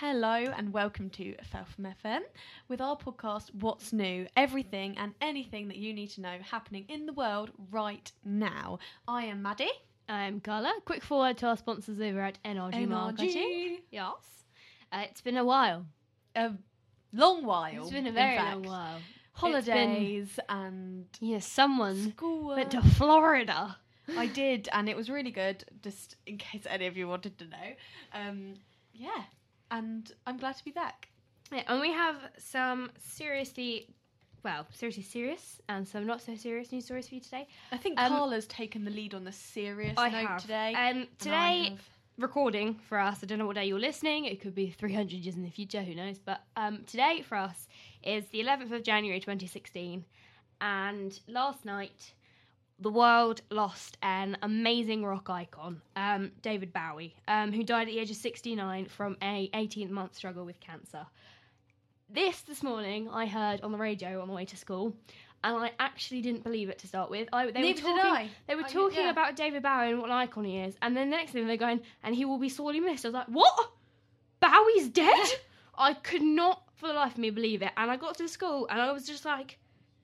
Hello and welcome to Feltham FM with our podcast What's New? Everything and anything that you need to know happening in the world right now. I am Maddie. I'm Carla. Quick forward to our sponsors over at NRG, Marketing. Yes. Uh, it's been a while. A long while. It's been a very long while. Holidays and Yes, someone went to Florida. I did, and it was really good. Just in case any of you wanted to know. Um, yeah, and I'm glad to be back. Yeah, and we have some seriously, well, seriously serious and some not so serious news stories for you today. I think Um, Carla's taken the lead on the serious I note have. today. Um, today, recording for us. I don't know what day you're listening. It could be 300 years in the future. Who knows? But um, today for us is the 11th of January 2016, and last night the world lost an amazing rock icon, um, David Bowie, um, who died at the age of 69 from a 18 month struggle with cancer. This this morning I heard on the radio on the way to school. And I actually didn't believe it to start with. I, they Neither were did talking, I. They were I- talking yeah. about David Bowie and what an icon he is, and then the next thing they're going, and he will be sorely missed. I was like, what? Bowie's dead? I could not, for the life of me, believe it. And I got to school, and I was just like,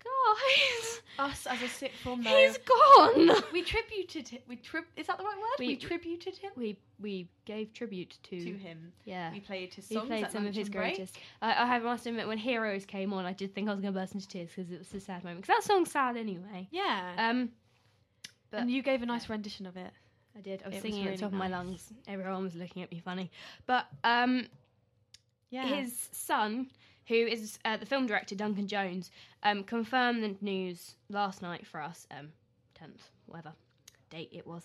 guys, us as a sixth form though. he's gone. we tributed him. We tri- is that the right word? We, We- tributed him We we gave tribute to, to him. yeah. We played his songs. We played at some of his break. greatest. I, I have must admit, when Heroes came on, I did think I was going to burst into tears because it was a sad moment. Because that song's sad anyway. Yeah, Um, but- and you gave a nice rendition of it. I did. I was It was singing at really the top of my lungs. Everyone was looking at me funny. But um, Yeah, his son, who is uh, the film director Duncan Jones, um, confirmed the news last night for us. Um, tenth, whatever date it was.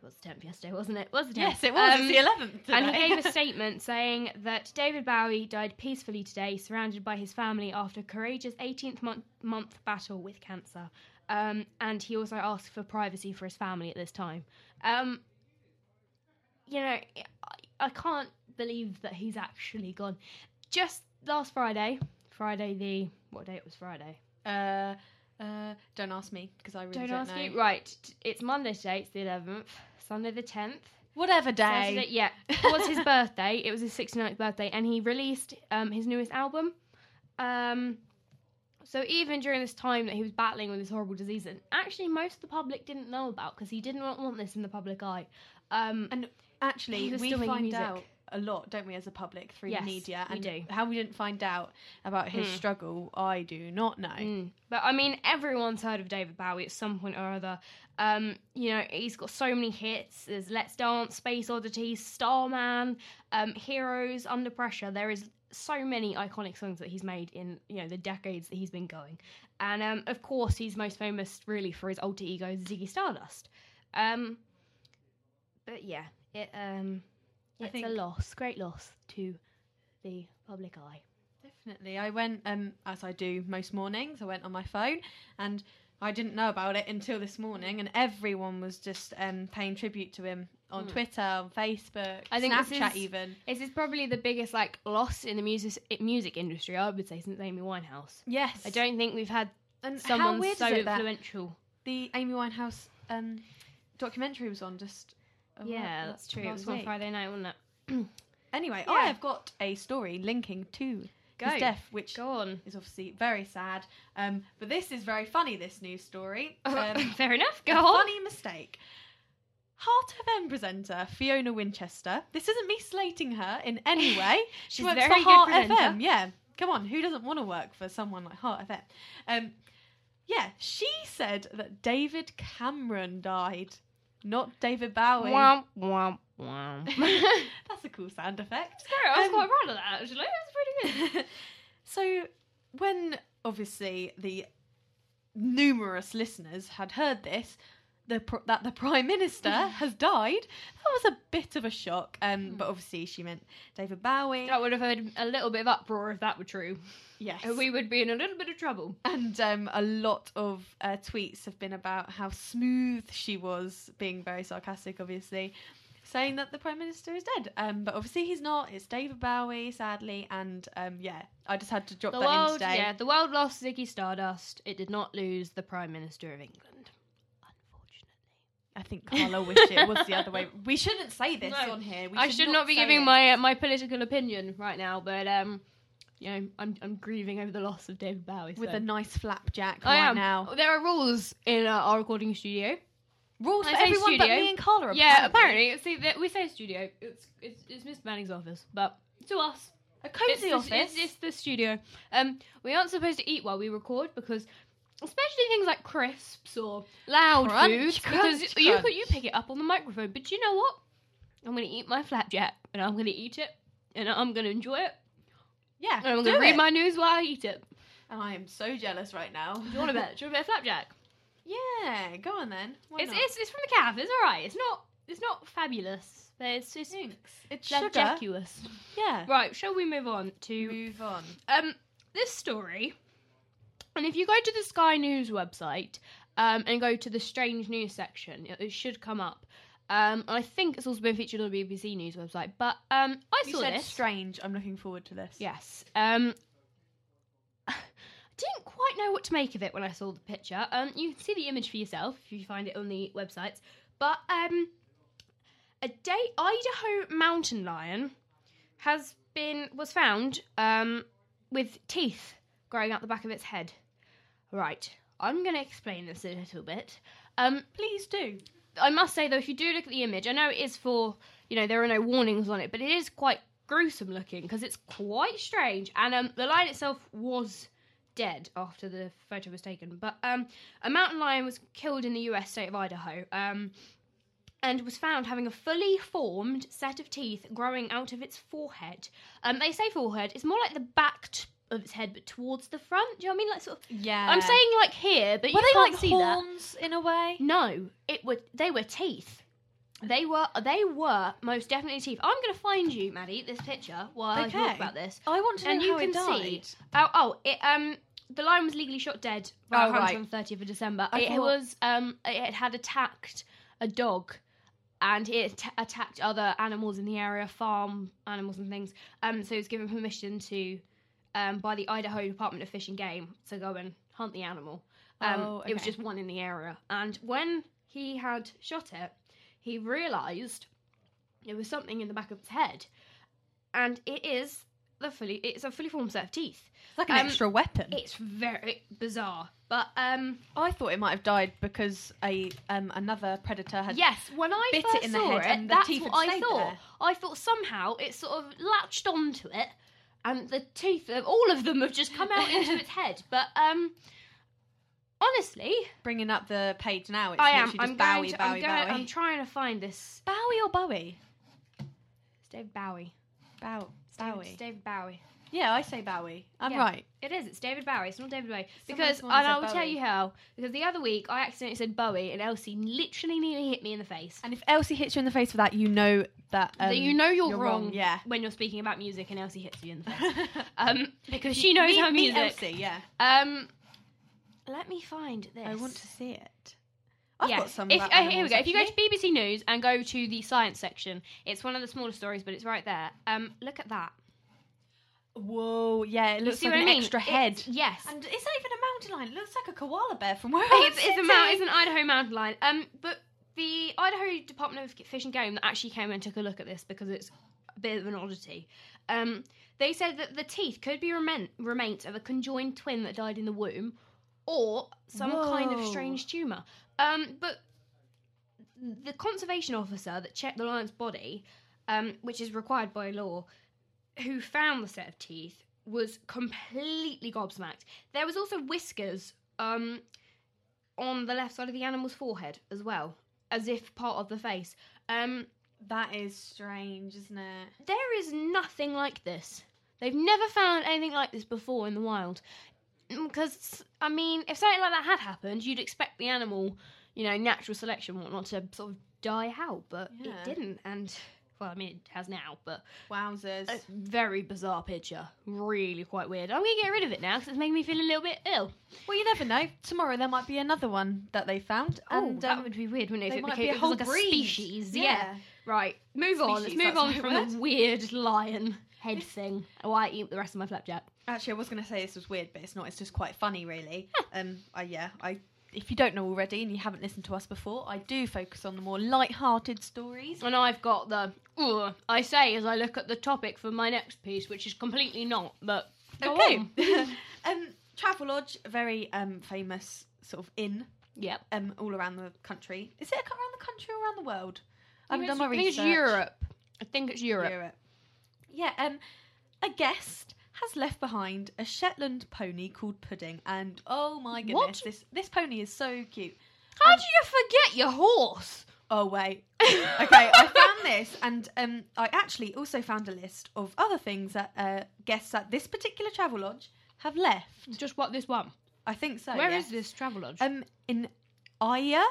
It was the tenth yesterday, wasn't it? Was the 10th? yes, it was. Um, the eleventh. and he gave a statement saying that David Bowie died peacefully today, surrounded by his family after a courageous 18th month, month battle with cancer. Um, and he also asked for privacy for his family at this time. Um, you know, I, I can't believe that he's actually gone. Just last Friday, Friday the what day it was Friday? Uh, uh, don't ask me because I really Don't don't, ask know. you. Right, it's Monday today. It's the 11th. Sunday the 10th. Whatever Saturday, day. yeah, it was his birthday. It was his 69th birthday, and he released um, his newest album. Um, so even during this time that he was battling with this horrible disease, and actually most of the public didn't know about because he didn't want want this in the public eye. Um, And actually, we find music. out a lot, don't we, as a public through Yes, the media? we do. how we didn't find out about his Mm. struggle, I do not know. Mm. But I mean, everyone's heard of David Bowie at some point or other. Um, you know, he's got so many hits. There's Let's Dance, Space Oddity, Starman, um, Heroes, Under Pressure. There is so many iconic songs that he's made in you know the decades that he's been going. And um, of course, he's most famous really for his alter ego Ziggy Stardust. Um, but yeah, it um, it's think- a loss, great loss to the public eye. Definitely. I went, um, as I do most mornings, I went on my phone and I didn't know about it until this morning, and everyone was just um, paying tribute to him on Mm. Twitter, on Facebook, I think this Snapchat, is- even. This is probably the biggest like loss in the music music industry, I would say, since Amy Winehouse. Yes. I don't think we've had And how someone weird so is it that influential. the Amy Winehouse um, documentary was on just. A yeah, wh- that's true. It was on week? Friday night, wasn't it? Anyway, Yeah. I have got a story linking to Go. his death, which Go on. is obviously very sad. Um, but this is very funny. This news story. Um, Fair enough. Go on. funny mistake. Heart FM presenter Fiona Winchester. This isn't me slating her in any way. she She's works very for Heart presenter. FM. Yeah, come on. Who doesn't want to work for someone like Heart FM? Um, yeah, she said that David Cameron died, not David Bowie. Womp, womp, womp. That's a cool sound effect. Sorry, I was Um, quite proud of that actually. That's pretty good. so when obviously the numerous listeners had heard this the that the prime minister has died that was a bit of a shock um, but obviously she meant david bowie That would have had a little bit of uproar if that were true. yes We would be in a little bit of trouble. and um, a lot of uh, tweets have been about how smooth she was being very sarcastic obviously saying that the prime minister is dead um, but obviously he's not it's david bowie sadly and um, yeah i just had to drop The that in world, today yeah, the world lost Ziggy Stardust. It did not lose the Prime Minister of England. I think Carla wished it was the other way. We shouldn't say this No. on here. We I should not be giving it. my uh, my political opinion right now, but um, you know, I'm I'm grieving over the loss of David Bowie. with so. a nice flapjack I right am. now. There are rules in uh, our recording studio. Rules I for everyone but me and Carla. Yeah, apparently, see, we say studio. It's it's, it's Miss Manning's office, but to us, a it's cozy the, office. It's, it's the studio. Um, we aren't supposed to eat while we record because, especially things like crisps or loud Crunch, foods, crunch, because you crunch. you pick it up on the microphone. But you know what? I'm gonna eat my flapjack, and I'm gonna eat it, and I'm gonna enjoy it, yeah, and I'm gonna read it. my news while I eat it. And I am so jealous right now. Do you want a bit? Do you want a bit of flapjack? yeah, go on then. Why It's, not? it's it's from the calf. It's all right. It's not it's not fabulous. But it's it's Thanks. It's flapjackuous. Yeah. Right. Shall we move on to Move on. um this story? And if you go to the Sky News website um, and go to the strange news section, it, it should come up. Um, I think it's also been featured on the BBC News website. But um, I You saw said this. strange. I'm looking forward to this. Yes. Um, I didn't quite know what to make of it when I saw the picture. Um, you can see the image for yourself if you find it on the websites. But um, a day Idaho mountain lion has been was found um with teeth growing out the back of its head. Right. I'm going to explain this a little bit. Um, Please do. I must say though, if you do look at the image, I know it is for you know there are no warnings on it, but it is quite gruesome looking because it's quite strange. And um, the lion itself was dead after the photo was taken, but um, a mountain lion was killed in the U.S. state of Idaho. Um, and was found having a fully formed set of teeth growing out of its forehead. Um, they say forehead; it's more like the back of its head, but towards the front. Do you know what I mean? Like sort of. Yeah. I'm saying like here, but Were you they can't like see that. horns in a way? No, it were they were teeth. They were they were most definitely teeth. I'm going to find you, Maddie, this picture while I Okay. talk about this. I want to know And you how can it died. see- Oh, oh, it um the lion was legally shot dead Oh, right. on the 30th of December. I it thought- was um it had attacked a dog and it t- attacked other animals in the area, farm animals and things. Um so it was given permission to um by the Idaho Department of Fish and Game to go and hunt the animal. Um Oh, it was just one in the area. And when he had shot it, he realized there was something in the back of its head. And it is the fully it's a fully formed set of teeth. It's like an Um, extra weapon. It's very bizarre. But um I thought it might have died because a um another predator had. yes, when I bit it in the saw head it, and the that's teeth what I thought. there. I thought somehow it sort of latched onto it and the teeth of all of them have just come out into its head. But um honestly, Bringing up the page now. It's I am literally I'm Bowie, to, Bowie, I'm going Bowie. I'm trying to find this Bowie or Bowie? it's David Bowie. Bow- It's David- Bowie. It's David Bowie. Yeah, I say Bowie. I'm Yeah. right. It is. It's David Bowie. It's not David Bowie. Because, and I will tell you how. Because the other week I accidentally said Bowie, and Elsie literally nearly hit me in the face. And if Elsie hits you in the face for that, you know that. Um, that you know you're, you're wrong, wrong, yeah. when you're speaking about music, and Elsie hits you in the face. um, because she knows Meet- her music. Elsie, yeah. Um, let me find this. I want to see it. I've yeah. got some. If, uh, here we go. If you go to. BBC News and go to the science section, it's one of the smaller stories, but it's right there. Um, look at that. Whoa, yeah, it You looks see like what an I mean? extra It's- head. yes. And it's not even a mountain lion. It looks like a koala bear from where it's, I'm it's a mount, it's an Idaho mountain lion. Um, but the Idaho Department of Fish and Game that actually came and took a look at this because it's a bit of an oddity. Um, they said that the teeth could be remen- remains of a conjoined twin that died in the womb, or some kind of strange tumor. Um, but the conservation officer that checked the lion's body, um, which is required by law, who found the set of teeth was completely gobsmacked. There was also whiskers um, on the left side of the animal's forehead as well, as if part of the face. Um, That is strange, isn't it? there is nothing like this. They've never found anything like this before in the wild. Because, I mean, if something like that had happened, you'd expect the animal, you know, natural selection, whatnot, to sort of die out, but Yeah. it didn't. And, well, I mean, it has now, but Wowzers. a very bizarre picture. Really quite weird. I'm going to get rid of it now because it's making me feel a little bit ill. well, you never know. Tomorrow there might be another one that they found. Oh, and, that um, would be weird, wouldn't it? If it might became be a whole like a species. Yeah. Yeah. Right. Move on. Let's move on from right the weird lion head thing while I eat the rest of my flapjack. Actually, I was going to say this was weird, but it's not. It's just quite funny, really. um, I yeah, I if you don't know already and you haven't listened to us before, I do focus on the more light-hearted stories. And I've got the. Ugh, I say as I look at the topic for my next piece, which is completely not, but. go Okay. um, Travelodge, a very um, famous sort of inn Yep. um, all around the country. Is it around the country or around the world? I I haven't done my it's, I think research. it's Europe. I think it's Europe. Europe. Yeah, um, a guest has left behind a Shetland pony called Pudding, and oh my goodness, What? this this pony is so cute. How Um, do you forget your horse? Oh wait, okay, I found this, and um, I actually also found a list of other things that uh, guests at this particular travel lodge have left. Just what this one? I think so. Where is yes. this travel lodge? Um, in Aya,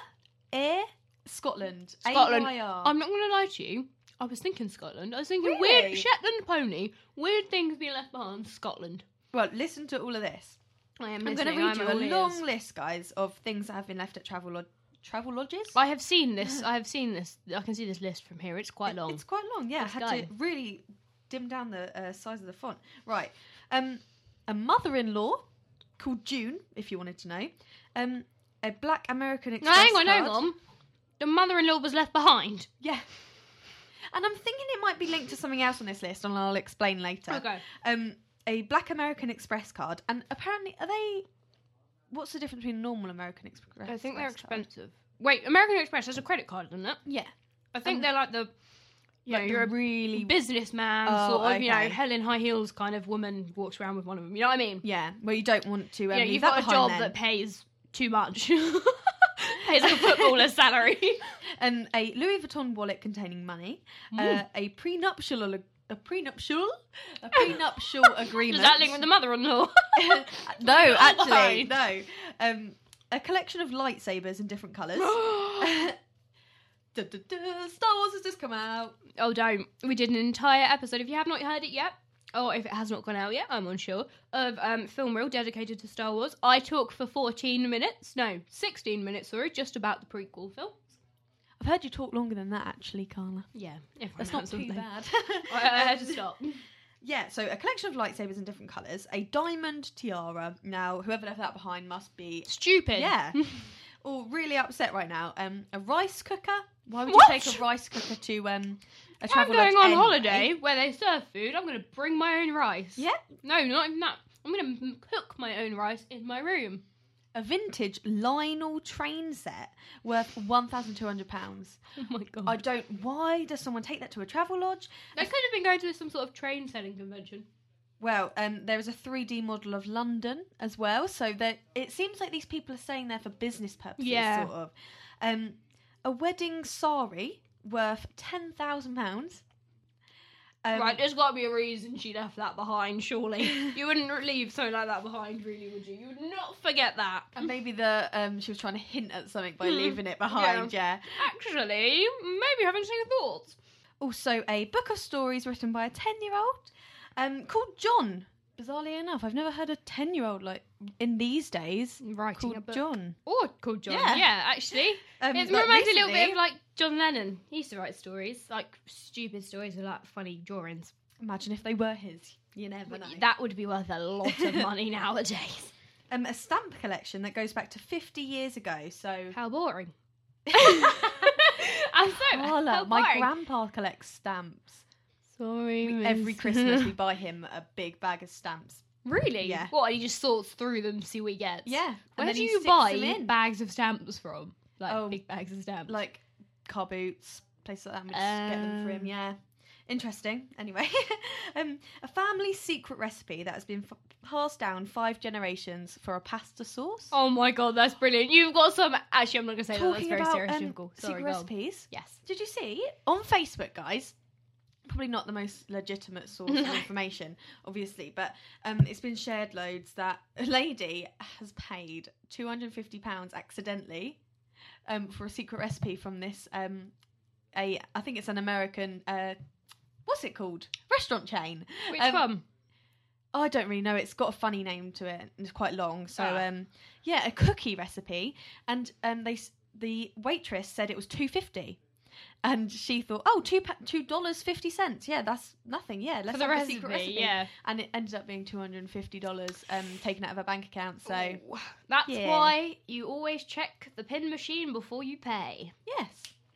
Air, Scotland. Scotland. AYR. I'm not going to lie to you. I was thinking Scotland. I was thinking Really? weird Shetland pony. Weird things being left behind. Scotland. Well, listen to all of this. I am. I'm going to read you a long list, guys, of things that have been left at travel. Travel lodges. I have seen this. I have seen this. I can see this list from here. It's quite It- long. It's quite long. Yeah, Let's I had to go. really dim down the uh, size of the font. Right. Um, a mother-in-law called June, if you wanted to know. Um, a Black American No, Express. hang on, hang card. on. The mother-in-law was left behind. Yeah. And I'm thinking it might be linked to something else on this list, and I'll explain later. Okay. Um, a Black American Express card, and apparently, are they? What's the difference between normal American Express? I think they're Express card? expensive. Wait, American Express has a credit card, doesn't it? Yeah, I think Um, they're like the. You know, like you're a really businessman, Oh, sort of, you know, okay. Helen High Heels kind of woman walks around with one of them. You know what I mean? yeah. Well, you don't want to. Um, leave you've that got a behind job then. that pays too much. like a footballer's salary. um, a Louis Vuitton wallet containing money, uh, a prenuptial a prenuptial a prenuptial agreement. Does that link with the mother-in-law? no, actually, no. Um, a collection of lightsabers in different colours. Star Wars has just come out. oh, don't. We did an entire episode. If you have not heard it yet, or if it has not gone out yet, I'm unsure, of um, Film Reel dedicated to Star Wars. I talk for 14 minutes, no, 16 minutes, sorry, just about the prequel film. I've heard you talk longer than that, actually, Carla. Yeah, That's not too bad. I, I had to stop. Yeah, so a collection of lightsabers in different colours, a diamond tiara. Now, whoever left that behind must be Stupid. yeah, all really upset right now. Um, a rice cooker. Why would What? you take a rice cooker to um a I'm going on anyway? holiday where they serve food. I'm going to bring my own rice. Yeah, No, not even that. I'm going to cook my own rice in my room. a vintage Lionel train set worth one thousand two hundred pounds. Oh my god. I don't. Why does someone take that to a travel lodge? They could have been going to some sort of train selling convention. Well, um, there is a 3D model of London as well, so that it seems like these people are staying there for business purposes, Yeah. sort of. Um, a wedding sari worth ten thousand pounds. Um, right, there's got to be a reason she left that behind, surely. you wouldn't leave something like that behind, really, would you? You would not forget that. And maybe the um, she was trying to hint at something by Hmm. leaving it behind. Yeah. Actually, maybe having second thoughts. Also, a book of stories written by a ten-year-old um, called John. Bizarrely enough, I've never heard a ten-year-old like in these days Writing a called book. John. Or called John. Yeah. Yeah, actually. Um, it reminds me a little bit of like John Lennon. He used to write stories, like stupid stories with like funny drawings. Imagine if they were his. You never know. That would be worth a lot of money nowadays. um, a stamp collection that goes back to 50 years ago. So, How boring. I'm so Carla, my boring. grandpa collects stamps. Sorry, We- every Christmas, we buy him a big bag of stamps. really? Yeah. What? He just sorts through them to see what he gets. Yeah, Where and then do you buy bags of stamps from? Like Oh, big bags of stamps. like car boots, places like that. and We just get them for him. Um. Yeah, interesting. Anyway, um, a family secret recipe that has been f- passed down five generations for a pasta sauce. oh my god, that's brilliant. You've got some. Actually, I'm not gonna say that. That's Talking very about stereotypical. um, Sorry, secret go on. recipes. Yes. Did you see on Facebook, guys? Probably not the most legitimate source of information, obviously, but um, it's been shared loads that a lady has paid two hundred and fifty pounds accidentally um, for a secret recipe from this. Um, a I think it's an American. Uh, what's it called? Restaurant chain. Which Um, one? I don't really know. It's got a funny name to it. and It's quite long. So Ah. um, yeah, a cookie recipe, and um, they the waitress said it was two fifty. And she thought, oh, two two dollars fifty cents. Yeah, that's nothing. Yeah, let's For the have recipe, the secret recipe. yeah. And it ended up being two hundred and fifty dollars um, taken out of her bank account. So Ooh. That's Yeah. why you always check the pin machine before you pay. yes,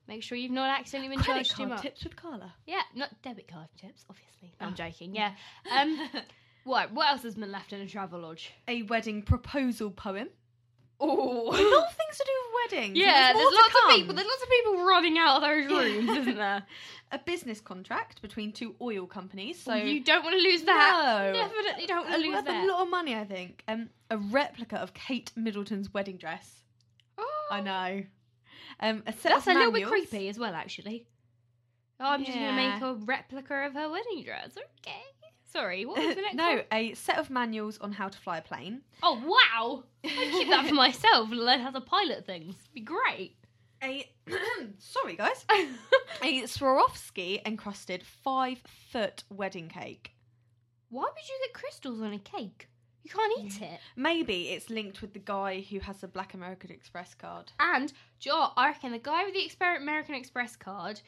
Make sure you've not accidentally been credit charged too much. tips with Carla. Yeah, not debit card tips, obviously. No, I'm Oh. joking. Yeah. Um, what? What else has been left in a travel lodge? A wedding proposal poem. Oh, A Oh. lot of things to do and Yeah, there's to lots of people. There's lots of people running out of those rooms, isn't there? a business contract between two oil companies. So you don't want to lose that. No. Definitely don't want to lose that. a lot of money, I think. Um, a replica of Kate Middleton's wedding dress. Oh. I know. Um, a set That's a little bit creepy as well, actually. Oh, I'm just gonna make a replica of her wedding dress. Okay. Sorry. What was the next no, one? a set of manuals on how to fly a plane. Oh wow! I keep that for myself and learn how to pilot things. Be great. A sorry, guys. A Swarovski encrusted five foot wedding cake. Why would you get crystals on a cake? You can't eat mm. it. Maybe it's linked with the guy who has the Black American Express card. And, do you know what? I reckon the guy with the Exper- American Express card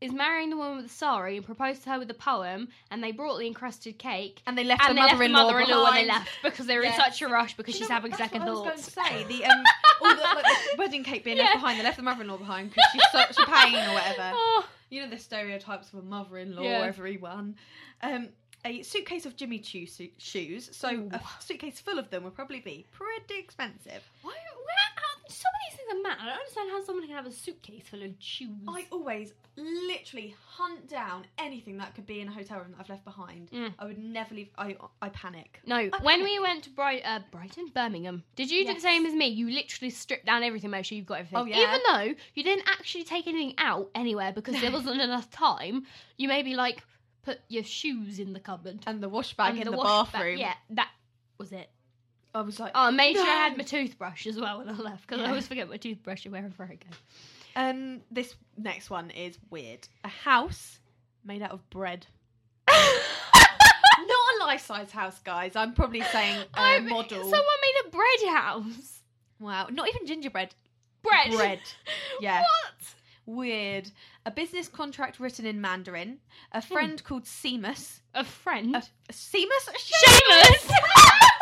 is marrying the woman with the sari and proposed to her with a poem, and they brought the encrusted cake. And they left And the mother-in-law mother-in-law when they behind. left because they were Yes. in such a rush because you she's know having second thoughts. I was going to say the um, all the, like, the wedding cake being left behind. They left the mother-in-law behind because she's such a pain or whatever. Oh, You know the stereotypes of a mother-in-law, Yeah. everyone. Um, a suitcase of Jimmy Choo su- shoes. So Ooh. a suitcase full of them would probably be pretty expensive. why? Where? Some of these things are mad. I don't understand how someone can have a suitcase full of shoes. I always literally hunt down anything that could be in a hotel room that I've left behind. Mm. I would never leave. I I panic. No, I when panic. we went to Bright, uh, Brighton, Birmingham, did you do the same as me? You literally stripped down everything, make sure you've got everything. Oh, yeah. Even though you didn't actually take anything out anywhere because there wasn't enough time, you maybe like put your shoes in the cupboard. And the wash bag and in the, bag- bathroom. Yeah, that was it. I was like, Oh, I made sure I had my toothbrush as well when I left because I always forget my toothbrush wherever I go. Um, this next one is weird. A house made out of bread. Not a life-size house, guys. I'm probably saying a I'm- model. Someone made a bread house. Wow, not even gingerbread. Bread. Bread. Yeah. What? Weird. A business contract written in Mandarin. A Hmm. friend called Seamus. A friend. A, Seamus? Seamus.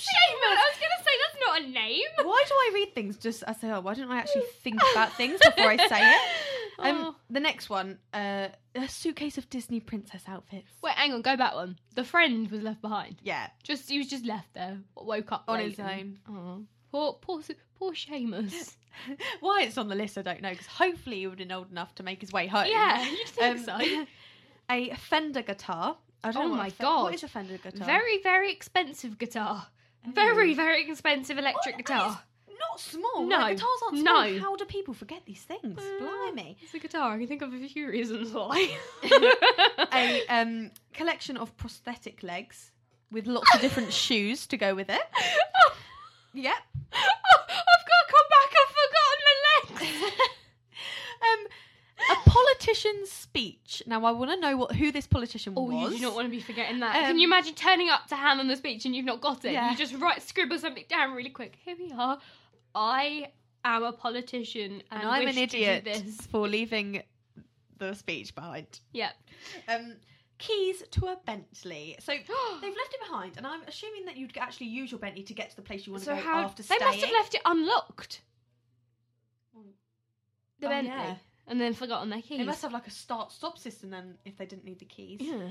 Seamus. I was gonna say that's not a name. Why do I read things just as they are? Why don't I actually think about things before I say it? Um, Oh. The next one, uh, a suitcase of Disney princess outfits. Wait, hang on, go back one. The friend was left behind. Yeah, Just he was just left there. Woke up on his own. Oh, poor, poor, poor Seamus. Why it's on the list, I don't know. Because hopefully he would have been old enough to make his way home. yeah, you'd think Um, so. a Fender guitar. I don't Oh know my Fe- God. What is a Fender guitar? Very, very expensive guitar. Oh. Very, very expensive electric What? guitar. Not small. No. Like, guitars aren't small. No. How do people forget these things? Blimey. It's a guitar. I can think of a few reasons why. A um, collection of prosthetic legs with lots of different shoes to go with it. Yep. Oh, I've got to come back. I've forgotten the legs. um, a politician's speech. Now I want to know what who this politician Oh, was. you do not want to be forgetting that. Um, Can you imagine turning up to hand on the speech and you've not got it? Yeah. You just write, scribble something down really quick. Here we are. I am a politician and, and I'm an to idiot for leaving the speech behind. Yep. Um, keys to a Bentley. So they've left it behind, and I'm assuming that you'd actually use your Bentley to get to the place you want to so go how after they staying. must have left it unlocked. The Oh, Bentley, yeah. And then forgotten their keys. They must have like a start-stop system then, if they didn't need the keys. Yeah.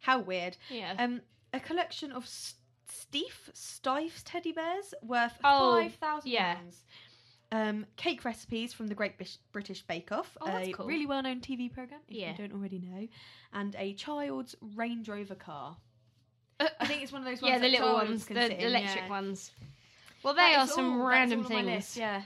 How weird. Yeah. Um, a collection of Steve Steiff teddy bears worth Oh, five thousand yeah. pounds. Um, cake recipes from the Great Bish- British Bake Off, Oh, that's a cool. really well-known TV program. If Yeah. you don't already know, and a child's Range Rover car. I think it's one of those ones yeah, the little ones, the electric yeah. ones. Well, That they are some all- random all on my things. list, yeah,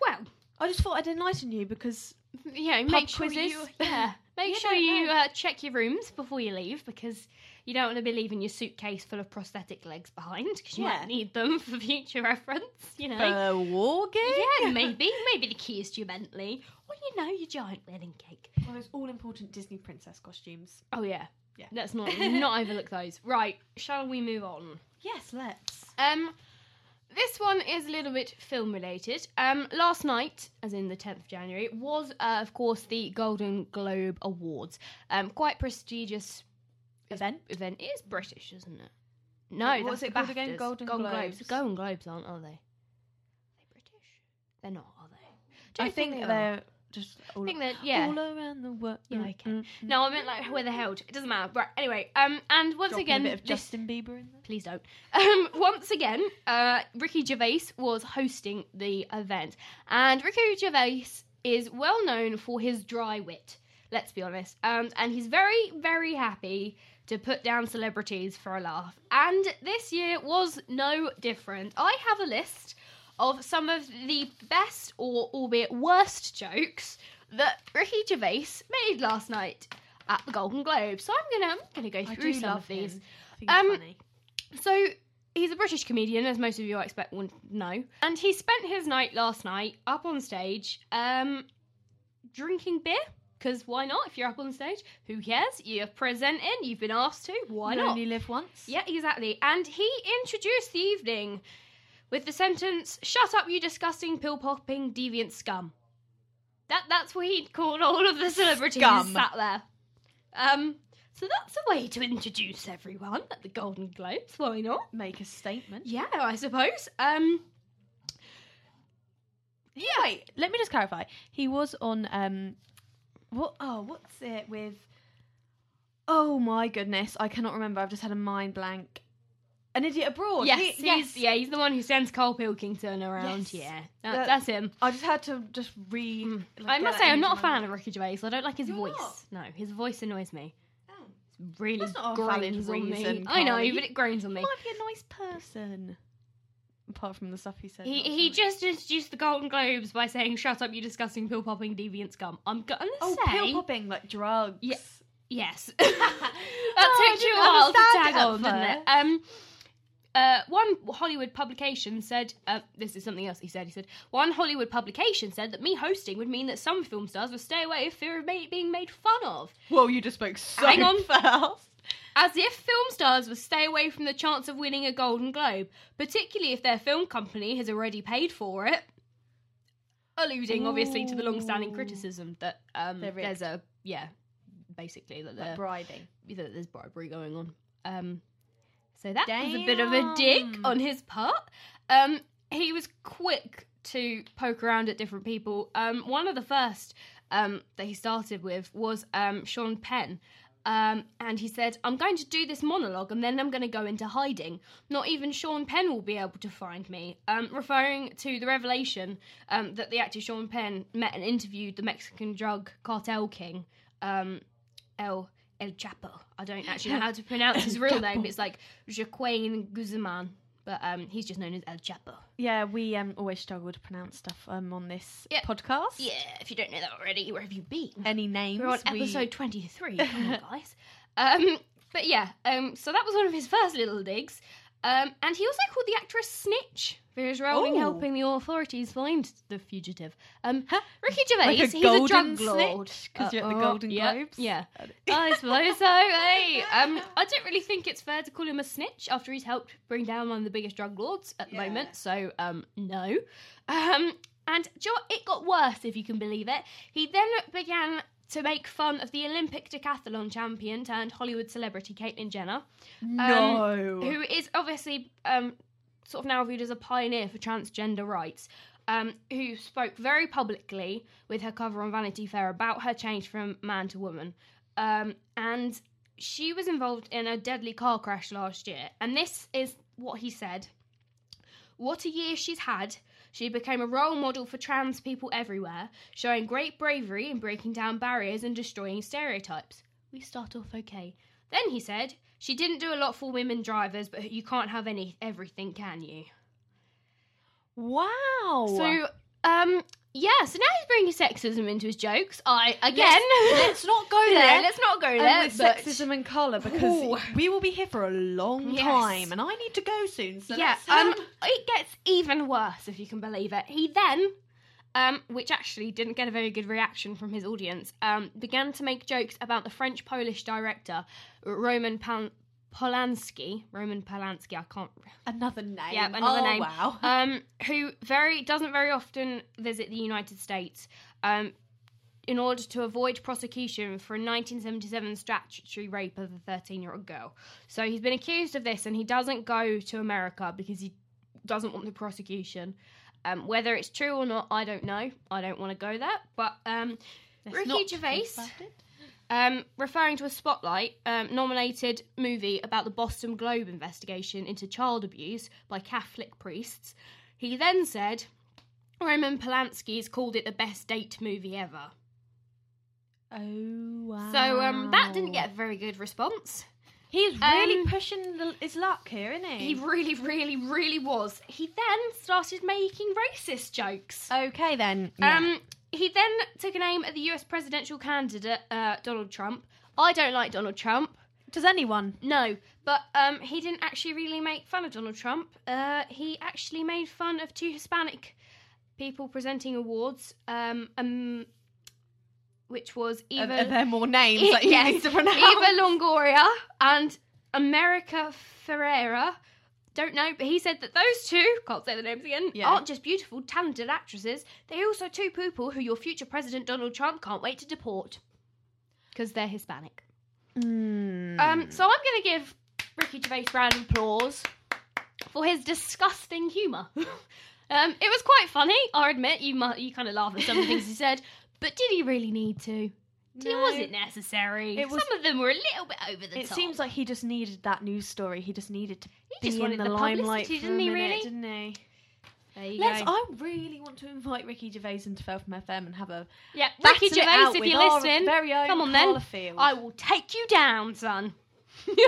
Well, I just thought I'd enlighten you because yeah, Pub make sure quizzes. you yeah, make You sure you uh, check your rooms before you leave because you don't want to be leaving your suitcase full of prosthetic legs behind because you Yeah. might need them for future reference. You know. for walking. yeah, maybe, maybe the keys to your Bentley, or you know, your giant wedding cake. One of those all-important Disney princess costumes. Oh yeah, Yeah. Let's not not overlook those. Right, shall we move on? Yes, let's. Um, this one is a little bit film related. Um, last night, as in the 10th of January, was, uh, of course, the Golden Globe Awards. Um, quite prestigious Event? event. It is British, isn't it? No, What that's was it the called again? BAFTAs. Golden Globes. Globes. Golden Globes aren't, are they? Are they British? They're not, are they? Do I you think they are? they're just all, I think that yeah. all around the world. Yeah, okay. Mm, mm, No, I meant like where they're held. It doesn't matter. Right. Anyway, um, and once again, a bit of this- Justin Bieber in there. please don't. Um, once again, uh, Ricky Gervais was hosting the event, and Ricky Gervais is well known for his dry wit. Let's be honest, um, and he's very, very happy to put down celebrities for a laugh. And this year was no different. I have a list of some of the best or albeit worst jokes that Ricky Gervais made last night at the Golden Globe. So I'm gonna I'm gonna go I through some of these. him. I think he's Um, funny. So he's a British comedian, as most of you I expect will know, and he spent his night last night up on stage, um, drinking beer. Because why not? If you're up on stage, who cares? You're presenting. You've been asked to. Why You not? only live once. Yeah, exactly. And he introduced the evening with the sentence, "Shut up, you disgusting pill popping deviant scum." That that's what he called all of the celebrities Scum. sat there. Um, so that's a way to introduce everyone at the Golden Globes. Why not? Make a statement. Yeah, I suppose. Um, Yeah. Wait, let me just clarify. He was on um what oh, what's it with Oh my goodness, I cannot remember. I've just had a mind blank. An idiot abroad. yes, He- he's, yes. yeah, he's the one who sends Carl Pilkington around. Yes. Yeah, that, That- that's him. I just had to just re. Mm. like, I must say, I'm not a fan mind. of Ricky Gervais. I don't like his You're voice. not? No, his voice annoys me. Oh. Really That's not a valid grains on me. I know, but it grains on He me. might be a nice person. Apart from the stuff he said. He, he just introduced the Golden Globes by saying, "Shut up, you disgusting pill popping deviant scum." I'm gonna Oh, say, pill popping like drugs. Yeah. yes. that I took you a while to tag on, didn't it? Um, uh, one Hollywood publication said, uh, "This is something else." He said, "He said one Hollywood publication said that me hosting would mean that some film stars would stay away if fear of ma- being made fun of." Whoa, you just spoke so Hang on. fast. As if film stars would stay away from the chance of winning a Golden Globe, particularly if their film company has already paid for it. Alluding, obviously, to the long-standing criticism that um, there's a yeah, basically that, Like they're- bribing. that there's bribery going on. Um, so that was a bit of a dig on his part. Um, he was quick to poke around at different people. Um, one of the first um, that he started with was um, Sean Penn. Um, and he said, I'm going to do this monologue and then I'm going to go into hiding. Not even Sean Penn will be able to find me. Um, referring to the revelation um, that the actor Sean Penn met and interviewed the Mexican drug cartel king, um, El El Chapo. I don't actually know how to pronounce his real name. It's like Joaquin Guzman, but um, he's just known as El Chapo. Yeah, we um always struggle to pronounce stuff um on this Yeah. podcast. Yeah, if you don't know that already, where have you been? Any names? We're on we- episode 23. Come on, guys. Um, but yeah, um, so that was one of his first little digs. Um, and he also called the actress Snitch for his role in Oh. helping the authorities find the fugitive. Um? Ricky Gervais, Like a he's a drug lord. snitch, 'cause you're at the Uh, Golden yeah, Globes? Yeah, I suppose so. Hey, um, I don't really think it's fair to call him a snitch after he's helped bring down one of the biggest drug lords at the Yeah. moment. So, um, no. Um, and do you know what? it got worse, if you can believe it. He then began to make fun of the Olympic decathlon champion turned Hollywood celebrity Caitlyn Jenner, No. who is obviously um, sort of now viewed as a pioneer for transgender rights. Um, who spoke very publicly with her cover on Vanity Fair about her change from man to woman. Um, and she was involved in a deadly car crash last year. And this is what he said What a year she's had. She became a role model for trans people everywhere, showing great bravery in breaking down barriers and destroying stereotypes. We start off okay. Then he said, She didn't do a lot for women drivers, but you can't have any everything, can you? wow. So, um, yeah, so now he's bringing sexism into his jokes. I, again, let's not go Yeah, there. let's not go and there. with but- sexism and colour because Ooh. we will be here for a long Yes. time and I need to go soon. So yeah, let's, um, um, it gets even worse if you can believe it. He then, um, which actually didn't get a very good reaction from his audience, um, began to make jokes about the French-Polish director Roman Pan- Polanski, Roman Polanski, I can't Another name. Yeah, another oh, name. Wow. um, who very doesn't very often visit the United States um, in order to avoid prosecution for a 1977 statutory rape of a 13 year old girl. So he's been accused of this and he doesn't go to America because he doesn't want the prosecution. Um, whether it's true or not, I don't know. I don't want to go there. But um, Ricky not Gervais talk about it. Um, referring to a Spotlight um, nominated movie about the Boston Globe investigation into child abuse by Catholic priests. He then said, Roman Polanski's called it the best date movie ever. Oh wow. So um, that didn't get a very good response. He's really Um, pushing the, his luck here, isn't he? He really, really, really was. He then started making racist jokes. okay then. Yeah. Um, he then took an aim at the US presidential candidate, uh, Donald Trump. I don't like Donald Trump. Does anyone? No, but um, he didn't actually really make fun of Donald Trump. Uh, he actually made fun of two Hispanic people presenting awards, um, um, which was Are, Eva, are there more names that you Yes, need to pronounce? Eva Longoria and America Ferrera. Don't know, but he said that those two, can't say the names again, Yeah. aren't just beautiful, talented actresses. They're also two people who your future president Donald Trump can't wait to deport. Because they're Hispanic. Mm. Um, so I'm going to give Ricky Gervais round of applause for his disgusting humour. um, it was quite funny, I admit. You mu- you kind of laugh at some of the things he said, but did he really need to? No. It necessary? It was- some of them were a little bit over the It top. It seems like he just needed that news story. He just needed to He be just in wanted the, the limelight for didn't a he, minute, really? didn't he? there you Let's. go. I really want to invite Ricky Gervais into Feltham FM and have a yeah, Ricky Gervais, if you're listening, very own come on then. Field. I will take you down, son.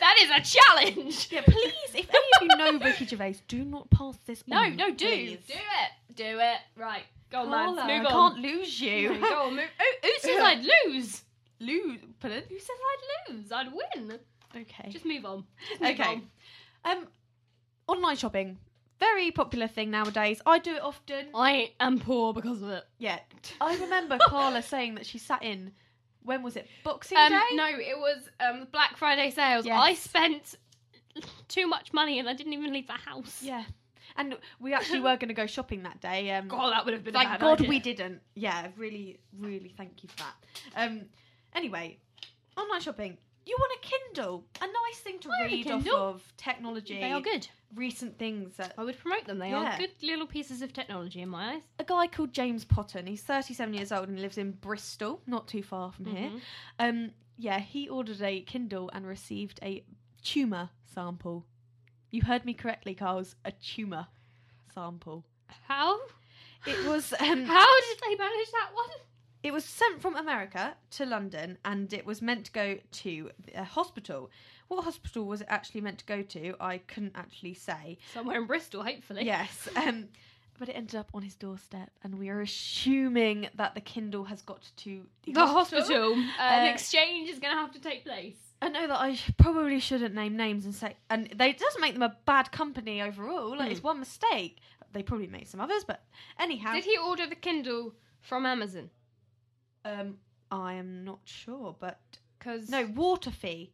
that is a challenge. Yeah, please, if any of you know Ricky Gervais, do not pass this No, on. no, do please. do it, do it. Right, go on, man. Carla, Move I on. can't lose you. go on, move. Who, who says I'd lose? lose. Pardon? Who says I'd lose? I'd win. Okay. Just move on. Just move Okay. on. Um, online shopping, very popular thing nowadays. I do it often. I am poor because of it. Yeah, I remember Carla saying that she sat in. When was it? Boxing Um, Day. no, it was um, Black Friday sales. Yes. I spent too much money and I didn't even leave the house. Yeah, and we actually were going to go shopping that day. Um, God, that would have been a thank God idea. we didn't. Yeah, really, really thank you for that. Um, anyway, online shopping. You want a Kindle? A nice thing to I read off of technology. They are good. Recent things that I would promote them. They Yeah. are good little pieces of technology in my eyes. a guy called James Potton. He's 37 years old and lives in Bristol, not too far from here. Mhm. Um, yeah, he ordered a Kindle and received a tumour sample. You heard me correctly, Carls. A tumour sample. How? It was um, How did they manage that one? It was sent from America to London, and it was meant to go to a hospital. What hospital was it actually meant to go to? I couldn't actually say. Somewhere in Bristol, hopefully. Yes. Um, but it ended up on his doorstep, and we are assuming that the Kindle has got to the, The hospital. An Uh, exchange is going to have to take place. I know that I probably shouldn't name names and say, and they it doesn't make them a bad company overall. Like Hmm. it's one mistake. They probably made some others, but anyhow, Did he order the Kindle from Amazon? Um, I am not sure, but Because no, Waterfee,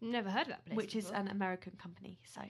never heard of that place. which is before. an American company, so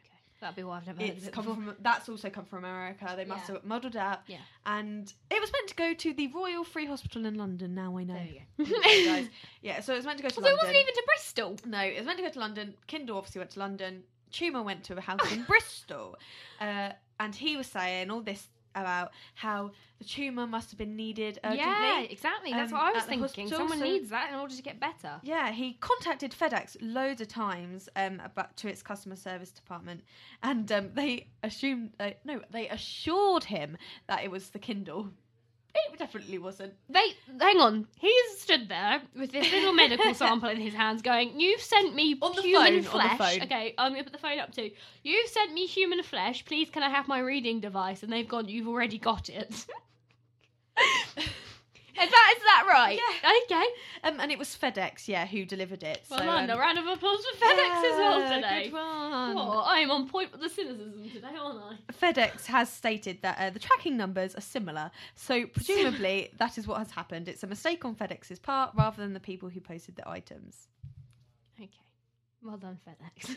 that'd be why I've never heard of it's it. come before. from that's also come from America. They must Yeah. have modelled out, Yeah. and it was meant to go to the Royal Free Hospital in London. Now I know, There you go. Guys. Yeah, so it was meant to go to Well, it wasn't even to Bristol. No, it was meant to go to London. Kindle obviously went to London. Tumour went to a house in Bristol. Uh, and he was saying all this about how the tumour must have been needed urgently. Yeah, exactly. That's um, what I was thinking. Someone so- needs that in order to get better. Yeah, he contacted FedEx loads of times um, about to its customer service department, and um, they assumed uh, no, they assured him that it was the Kindle. It definitely wasn't. They hang on. He's stood there with this little medical sample in his hands, going, "You've sent me On the human phone, on the flesh." phone. Okay, I'm gonna put the phone up too. You've sent me human flesh. Please, can I have my reading device? And they've gone. You've already got it. is that is that right? Yeah. Okay. Um, and it was FedEx, yeah, who delivered it. Well so, done. um, a round of applause for FedEx as well today. Good one. Oh, I am on point with the cynicism today, aren't I? FedEx has stated that uh, the tracking numbers are similar, so presumably that is what has happened. It's a mistake on FedEx's part rather than the people who posted the items. Okay. Well done, FedEx.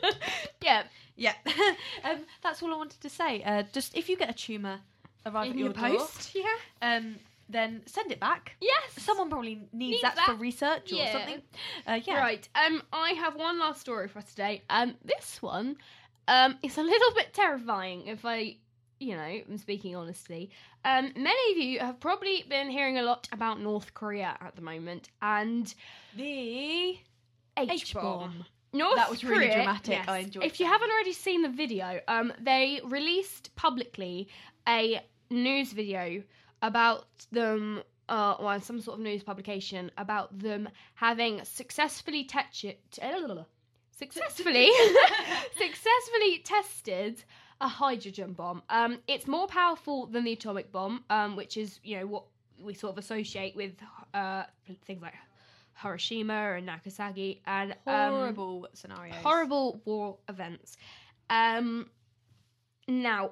yeah, Yeah, um, that's all I wanted to say. Uh, just if you get a tumour arrive in at your your, door, post. Yeah. um, then send it back. Yes. Someone probably needs, Needs that, that. for research or Yeah. something. Uh, yeah, Right. Um, I have one last story for us today. Um, this one, um, is a little bit terrifying. If I, you know, I'm speaking honestly. Um, many of you have probably been hearing a lot about North Korea at the moment and The H bomb. North That was really Korea- dramatic. yes. I enjoyed If you that. haven't already seen the video, um, they released publicly a news video about them, uh, well, some sort of news publication about them having successfully te- successfully successfully tested a hydrogen bomb. Um, it's more powerful than the atomic bomb, um, which is you know what we sort of associate with uh, things like Hiroshima and Nagasaki and um, horrible scenarios. horrible war events. Um, now,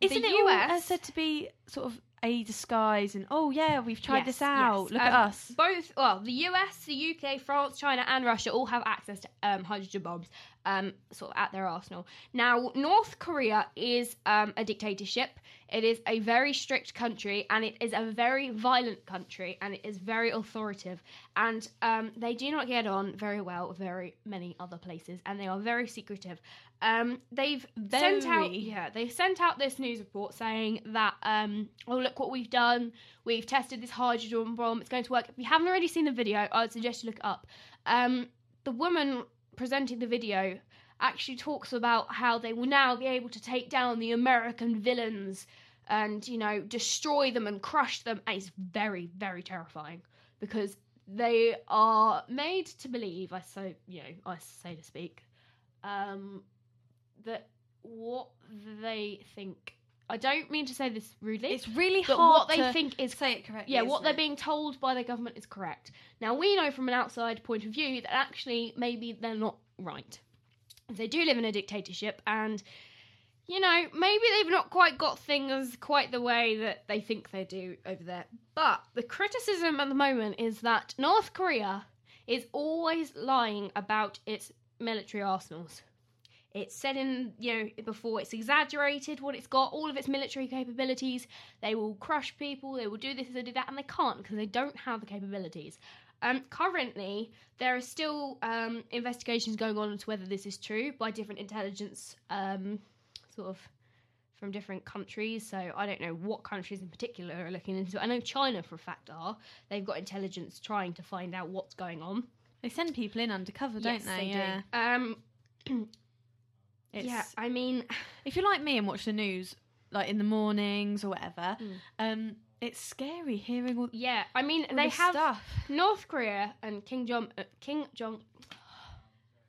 Isn't the it all, US uh, said to be sort of a disguise and oh yeah, we've tried Yes, this out. yes. Look at Um, us. Both, well, the US, the UK, France, China, and Russia all have access to um, hydrogen bombs, um, sort of at their arsenal. Now, North Korea is um, a dictatorship. It is a very strict country, and it is a very violent country, and it is very authoritative. And um, they do not get on very well with very many other places, and they are very secretive. Um, they've sent out, yeah, they sent out this news report saying that, um, oh look what we've done. We've tested this hydrogen bomb. It's going to work. If you haven't already seen the video, I would suggest you look it up. Um, the woman presenting the video actually talks about how they will now be able to take down the American villains and you know destroy them and crush them. And it's very, very terrifying because they are made to believe. I so you know I say to speak. Um, that what they think. I don't mean to say this rudely. It's really but hard what they to think is say it correctly. yeah, what they're it? being told by the government is correct. Now we know from an outside point of view that actually maybe they're not right. They do live in a dictatorship, and you know maybe they've not quite got things quite the way that they think they do over there. But the criticism at the moment is that North Korea is always lying about its military arsenals. It's said in, you know, before it's exaggerated what it's got, all of its military capabilities. They will crush people, they will do this, they do that, and they can't because they don't have the capabilities. Um, currently, there are still um, investigations going on into whether this is true by different intelligence, um, sort of from different countries. So I don't know what countries in particular are looking into it. I know China for a fact are. They've got intelligence trying to find out what's going on. They send people in undercover, don't Yes, they? do. yeah. Um, It's, yeah, I mean, If you're like me and watch the news like in the mornings or whatever, Mm. um, it's scary hearing all, yeah, I mean, they have stuff. North Korea and King Jong uh, King Jong.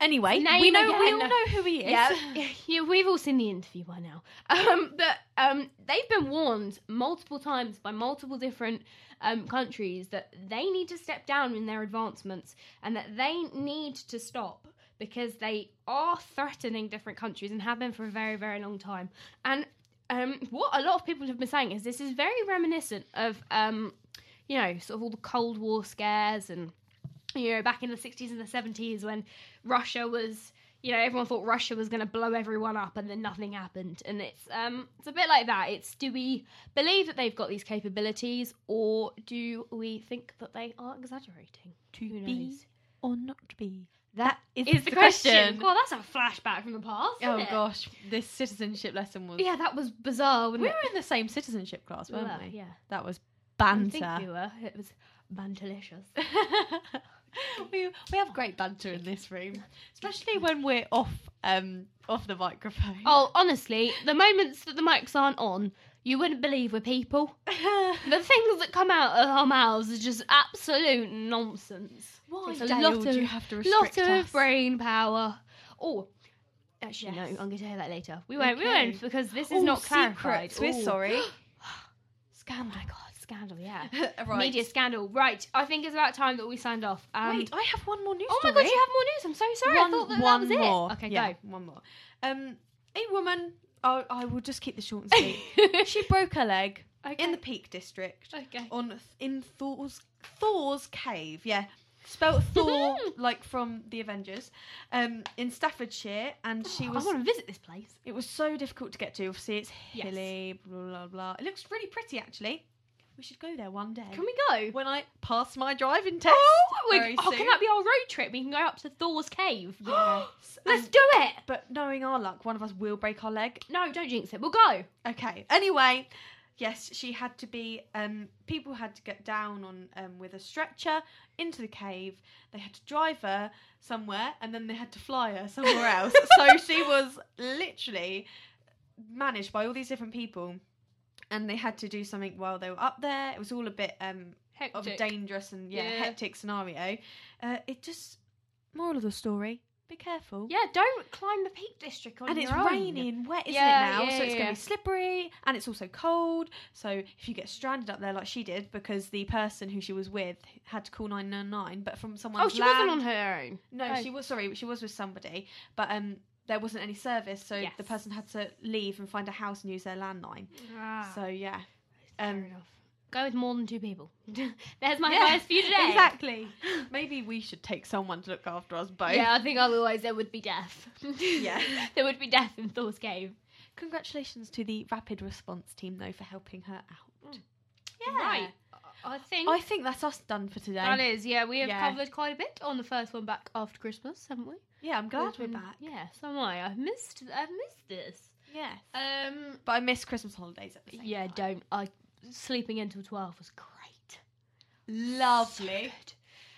Anyway, Name we know we all know who he is. Yeah, yeah, we've all seen the interview by now. Um, but um, they've been warned multiple times by multiple different um, countries that they need to step down in their advancements and that they need to stop because they are threatening different countries and have been for a very, very long time. And um, what a lot of people have been saying is this is very reminiscent of, um, you know, sort of all the Cold War scares and, you know, back in the 60s and the 70s when Russia was you know, everyone thought Russia was going to blow everyone up, and then nothing happened. And it's um, it's a bit like that. It's do we believe that they've got these capabilities, or do we think that they are exaggerating? To be or not to be. That is is the the question. question. Well, that's a flashback from the past. Oh it? gosh, this citizenship lesson was. Yeah, that was bizarre. we Wasn't were in the same citizenship class, weren't Well, we? Yeah. That was I think banter. we were. It was bantalicious. we we have great banter in this room, especially when we're off um off the microphone. Oh, honestly, the moments that the mics aren't on, you wouldn't believe we're people. The things that come out of our mouths is just absolute nonsense. Why, It's a Dale, lot do of- you have to Lot restrict of us? brain power. Oh, actually, no, I'm going to hear that later. We won't. We Okay. won't because this is Ooh, not clarified. secrets, We're Ooh. sorry. Oh my god, scandal! Yeah, right. media scandal. Right, I think it's about time that we signed off. Um, Wait, I have one more news oh my story. god, you have more news. I'm so sorry. One, I thought that, that one was more. it. Okay, yeah, go. one more. Um, a woman. Oh, I will just keep this short and sweet. she broke her leg okay. in the Peak District okay. on in Thor's Thor's cave. Yeah, spelt Thor like from the Avengers, um, in Staffordshire, and she Oh, was. I want to visit this place. It was so difficult to get to. Obviously, it's Yes. hilly. Blah blah blah. It looks really pretty, actually. We should go there one day. Can we go? When I pass my driving test. Oh, we- very oh, can that be our road trip? We can go up to Thor's cave. Yes. Let's do it. But knowing our luck, one of us will break our leg. No, don't jinx it. We'll go. Okay. Anyway, yes, she had to be. Um, people had to get down on um, with a stretcher into the cave. They had to drive her somewhere, and then they had to fly her somewhere else. so she was literally managed by all these different people, and they had to do something while they were up there. It was all a bit um, of a dangerous and yeah, Yeah. hectic scenario. Uh, it just moral of the story: be careful. Yeah, don't climb the Peak District on and it's own. raining, wet, isn't Yeah, it now? so it's going to be slippery, and it's also cold. So if you get stranded up there like she did, because the person who she was with had to call nine nine nine, but from someone. Oh, she land, wasn't on her own. no, Oh. she was sorry, she was with somebody, but um, there wasn't any service, so Yes. the person had to leave and find a house and use their landline. Ah, So yeah, fair um, enough. Go with more than two people. There's my Yeah, advice for you today. exactly. Maybe we should take someone to look after us both. Yeah, I think otherwise there would be death. Yeah. there would be death in Thor's cave. Congratulations to the rapid response team though for helping her out. Mm. Yeah. Right. I think I think that's us done for today. that is. Yeah, we have Yeah. covered quite a bit on the first one back after Christmas, haven't we? Yeah, I'm glad we're back. Yeah, so am I. I've missed. I've missed this. Yes. Um. But I miss Christmas holidays at the same Yeah, time. don't. I sleeping until twelve was great. Lovely.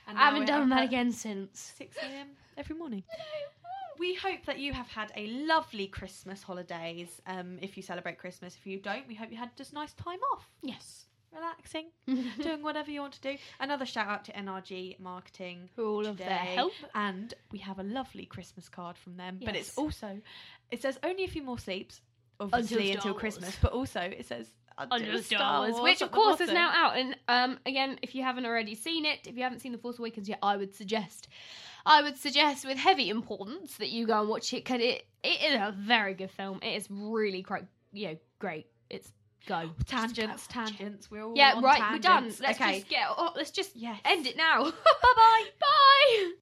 And I haven't done that again since. 6 a.m. every morning. We hope that you have had a lovely Christmas holidays. Um, if you celebrate Christmas, if you don't, we hope you had just nice time off, Yes. Relaxing, doing whatever you want to do. Another shout out to NRG Marketing For all of their help. and we have a lovely Christmas card from them. But it's also it says only a few more sleeps, obviously Star until Christmas, but also it says Under Star, Star Wars, Wars which of course is now out. And um, again, if you haven't already seen it, if you haven't seen The Force Awakens yet, I would suggest, I would suggest with heavy importance that you go and watch it because it it is a very good film. It is really quite, you know, great. It's go Tangents, tangents. We're all Yeah, right. We're done. Let's okay. just get. Oh, let's just Yes. end it now. Bye bye. Bye.